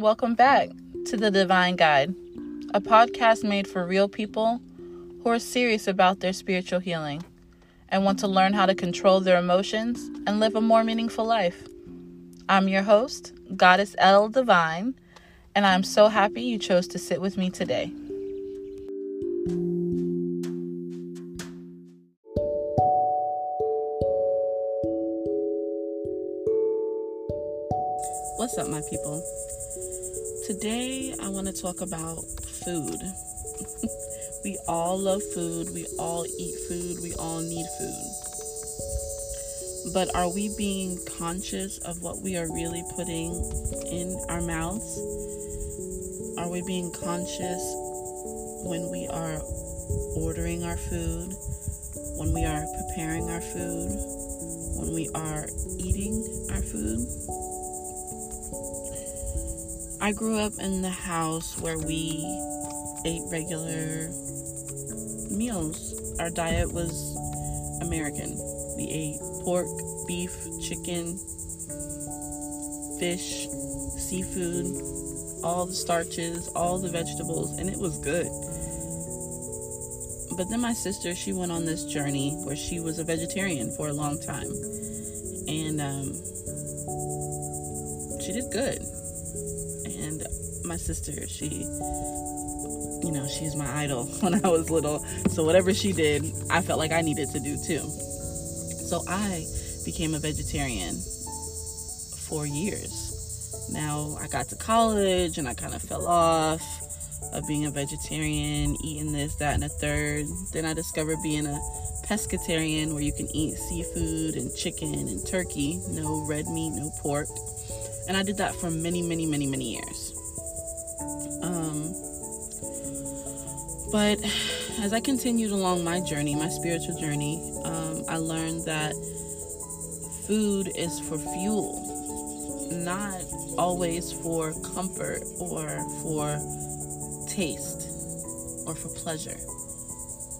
Welcome back to The Divine Guide, a podcast made for real people who are serious about their spiritual healing and want to learn how to control their emotions and live a more meaningful life. I'm your host, Goddess L Divine, and I'm so happy you chose to sit with me today. What's up, my people? Today, I want to talk about food. we all love food, we all eat food, we all need food. But are we being conscious of what we are really putting in our mouths? Are we being conscious when we are ordering our food, when we are preparing our food, when we are eating our food? I grew up in the house where we ate regular meals. Our diet was American. We ate pork, beef, chicken, fish, seafood, all the starches, all the vegetables, and it was good. But then my sister, she went on this journey where she was a vegetarian for a long time. And um, she did good my sister, she, you know, she's my idol when I was little. So whatever she did, I felt like I needed to do too. So I became a vegetarian for years. Now I got to college and I kind of fell off of being a vegetarian, eating this, that, and a third. Then I discovered being a pescatarian where you can eat seafood and chicken and turkey, no red meat, no pork. And I did that for many, many, many, many years. Um, but as I continued along my journey, my spiritual journey, um, I learned that food is for fuel, not always for comfort or for taste or for pleasure,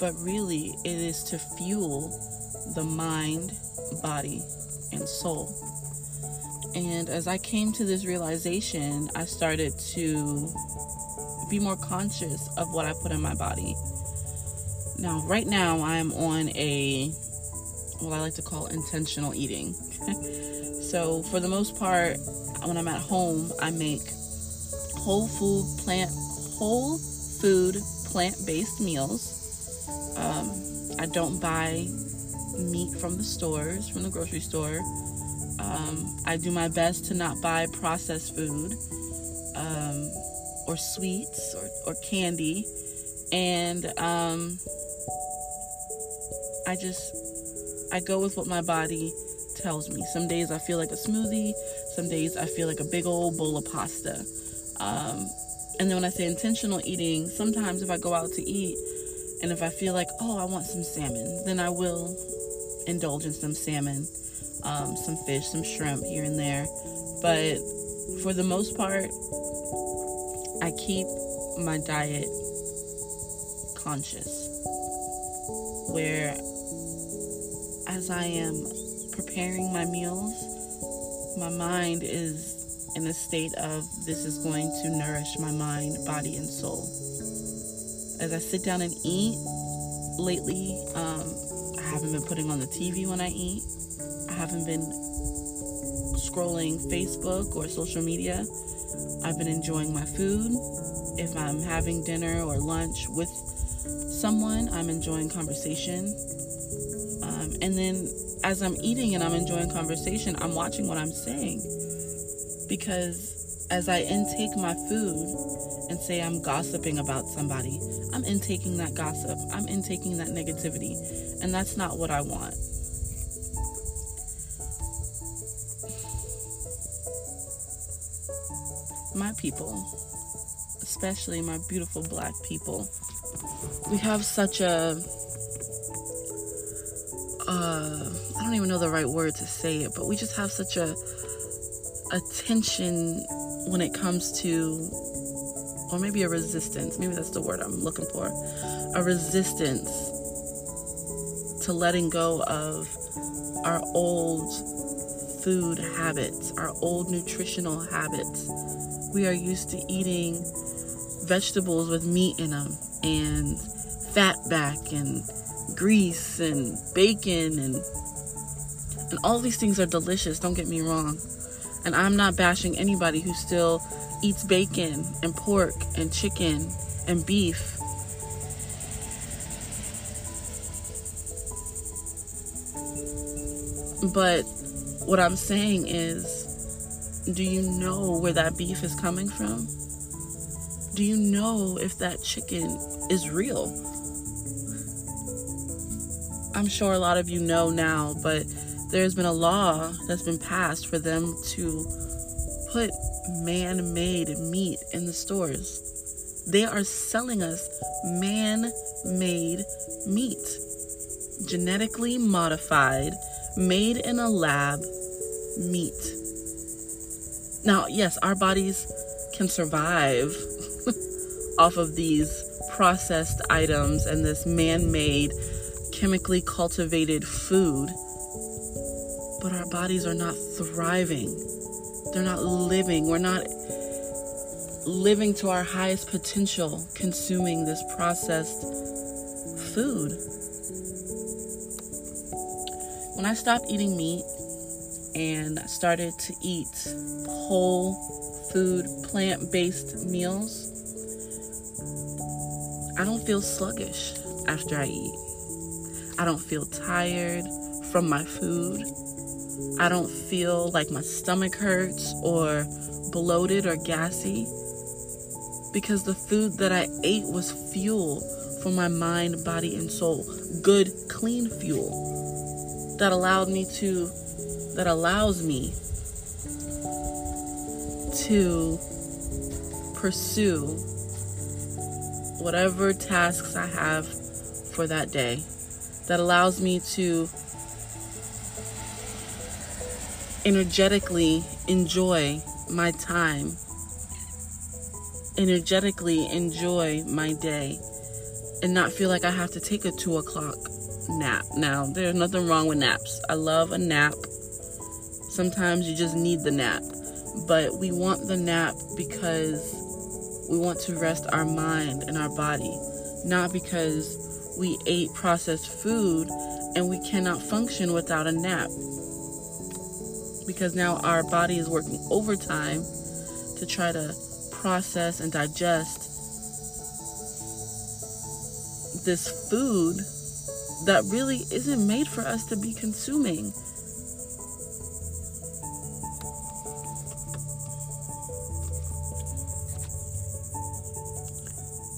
but really it is to fuel the mind, body, and soul. And as I came to this realization, I started to be more conscious of what I put in my body. Now, right now, I'm on a what I like to call intentional eating. so, for the most part, when I'm at home, I make whole food plant whole food plant-based meals. Um, I don't buy meat from the stores, from the grocery store. Um, I do my best to not buy processed food. Um, or sweets or, or candy. And um, I just, I go with what my body tells me. Some days I feel like a smoothie, some days I feel like a big old bowl of pasta. Um, and then when I say intentional eating, sometimes if I go out to eat and if I feel like, oh, I want some salmon, then I will indulge in some salmon, um, some fish, some shrimp here and there. But for the most part, I keep my diet conscious, where as I am preparing my meals, my mind is in a state of this is going to nourish my mind, body, and soul. As I sit down and eat, lately, um, I haven't been putting on the TV when I eat. I haven't been scrolling Facebook or social media. I've been enjoying my food. If I'm having dinner or lunch with someone, I'm enjoying conversation. Um, and then as I'm eating and I'm enjoying conversation, I'm watching what I'm saying. Because as I intake my food and say I'm gossiping about somebody, I'm intaking that gossip, I'm intaking that negativity. And that's not what I want. My people, especially my beautiful black people, we have such a uh, I don't even know the right word to say it, but we just have such a attention when it comes to, or maybe a resistance. Maybe that's the word I'm looking for. A resistance to letting go of our old food habits, our old nutritional habits, We are used to eating vegetables with meat in them and fat back and grease and bacon and and all these things are delicious, don't get me wrong. And I'm not bashing anybody who still eats bacon and pork and chicken and beef. But what I'm saying is, do you know where that beef is coming from? Do you know if that chicken is real? I'm sure a lot of you know now, but there's been a law that's been passed for them to put man made meat in the stores. They are selling us man made meat, genetically modified, made in a lab meat. Now, yes, our bodies can survive off of these processed items and this man made, chemically cultivated food but our bodies are not thriving. They're not living. We're not living to our highest potential consuming this processed food. When I stopped eating meat and started to eat whole food, plant based meals, I don't feel sluggish after I eat. I don't feel tired from my food. I don't feel like my stomach hurts or bloated or gassy because the food that I ate was fuel for my mind, body, and soul. Good, clean fuel that allowed me to, that allows me to pursue whatever tasks I have for that day, that allows me to energetically enjoy my time, energetically enjoy my day, and not feel like I have to take a two o'clock nap. Now, there's nothing wrong with naps. I love a nap. Sometimes you just need the nap, but we want the nap because we want to rest our mind and our body, not because we ate processed food and we cannot function without a nap because now our body is working overtime to try to process and digest this food that really isn't made for us to be consuming.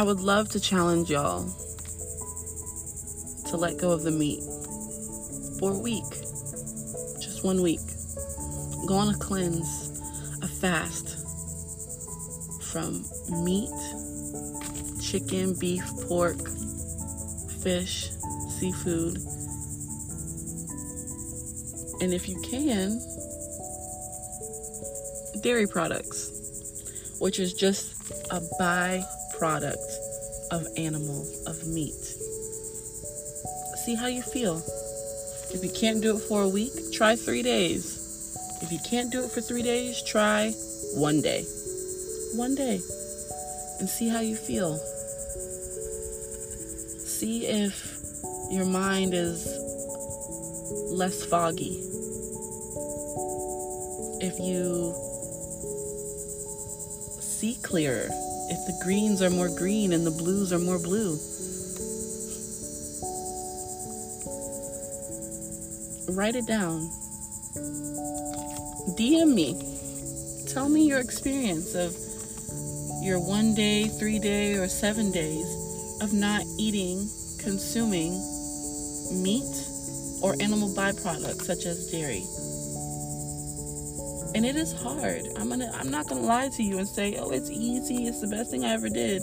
I would love to challenge y'all to let go of the meat for a week, just one week go on a cleanse, a fast from meat, chicken, beef, pork, fish, seafood. And if you can, dairy products, which is just a byproduct of animal, of meat. See how you feel. If you can't do it for a week, try three days. If you can't do it for three days, try one day. One day. And see how you feel. See if your mind is less foggy. If you see clearer. If the greens are more green and the blues are more blue. Write it down. DM me. Tell me your experience of your one day, three day, or seven days of not eating, consuming meat or animal byproducts such as dairy. And it is hard. I'm gonna I'm not gonna lie to you and say, oh it's easy, it's the best thing I ever did.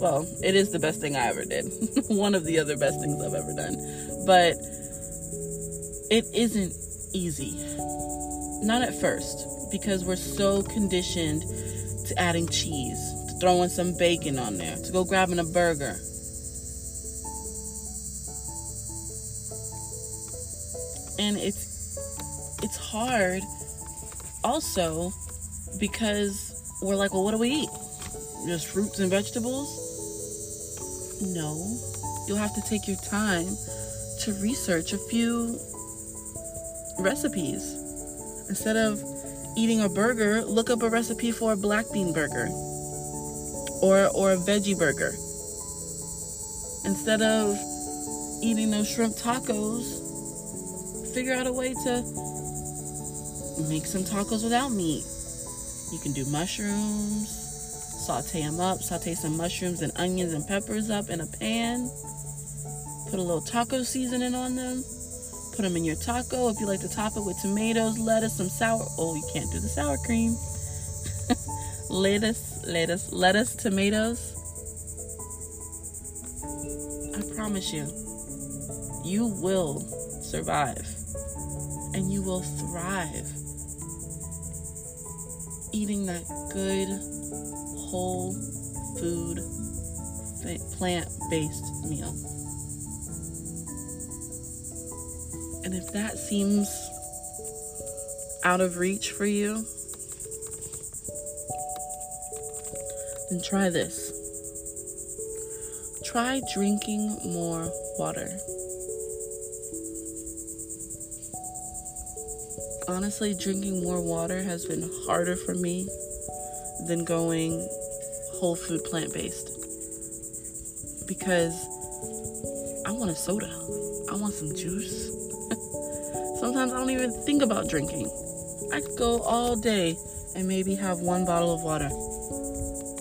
Well, it is the best thing I ever did. One of the other best things I've ever done. But it isn't easy not at first, because we're so conditioned to adding cheese, to throwing some bacon on there, to go grabbing a burger. And it's it's hard also because we're like, well, what do we eat? Just fruits and vegetables? No. You'll have to take your time to research a few recipes. Instead of eating a burger, look up a recipe for a black bean burger or or a veggie burger. Instead of eating those shrimp tacos, figure out a way to make some tacos without meat. You can do mushrooms, saute them up, saute some mushrooms and onions and peppers up in a pan. Put a little taco seasoning on them. Put them in your taco. If you like to top it with tomatoes, lettuce, some sour. Oh, you can't do the sour cream. lettuce, lettuce, lettuce, tomatoes. I promise you, you will survive and you will thrive eating that good, whole food, plant based meal. And if that seems out of reach for you, then try this. Try drinking more water. Honestly, drinking more water has been harder for me than going whole food plant based because I want a soda. I want some juice. Sometimes I don't even think about drinking. I could go all day and maybe have one bottle of water.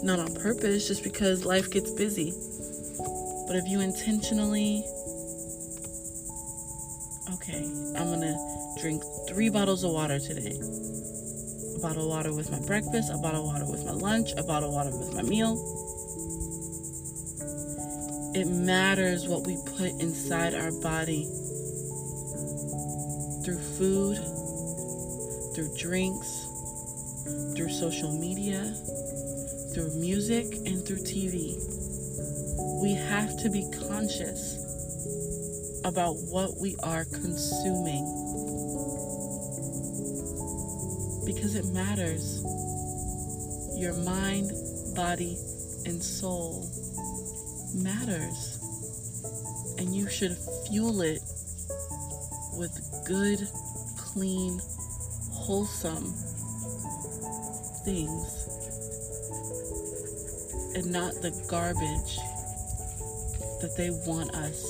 Not on purpose, just because life gets busy. But if you intentionally, okay, I'm gonna drink three bottles of water today. A bottle of water with my breakfast, a bottle of water with my lunch, a bottle of water with my meal. It matters what we put inside our body through food, through drinks, through social media, through music, and through TV. We have to be conscious about what we are consuming because it matters. Your mind, body, and soul matters. And you should fuel it with good, clean, wholesome things and not the garbage that they want us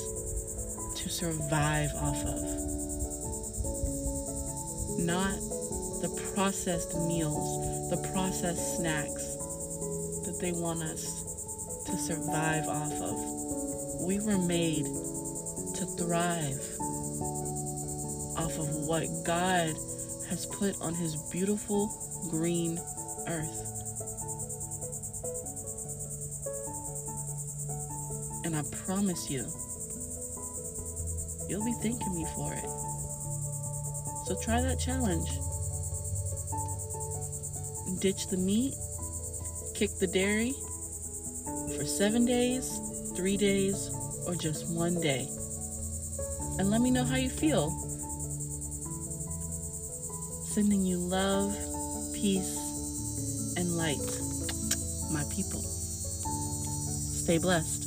to survive off of. Not the processed meals, the processed snacks that they want us to survive off of. We were made to thrive off of what God has put on His beautiful green earth. And I promise you, you'll be thanking me for it. So try that challenge ditch the meat, kick the dairy for seven days, three days, or just one day. And let me know how you feel. Sending you love, peace, and light, my people. Stay blessed.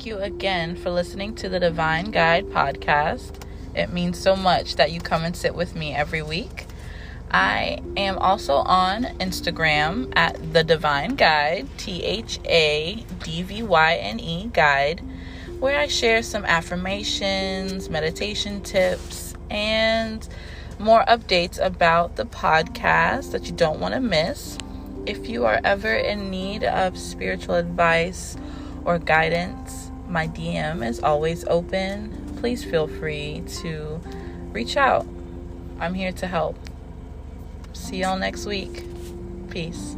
Thank you again for listening to the Divine Guide podcast. It means so much that you come and sit with me every week. I am also on Instagram at the Divine Guide, T H A D V Y N E Guide, where I share some affirmations, meditation tips, and more updates about the podcast that you don't want to miss. If you are ever in need of spiritual advice, or guidance, my DM is always open. Please feel free to reach out. I'm here to help. See y'all next week. Peace.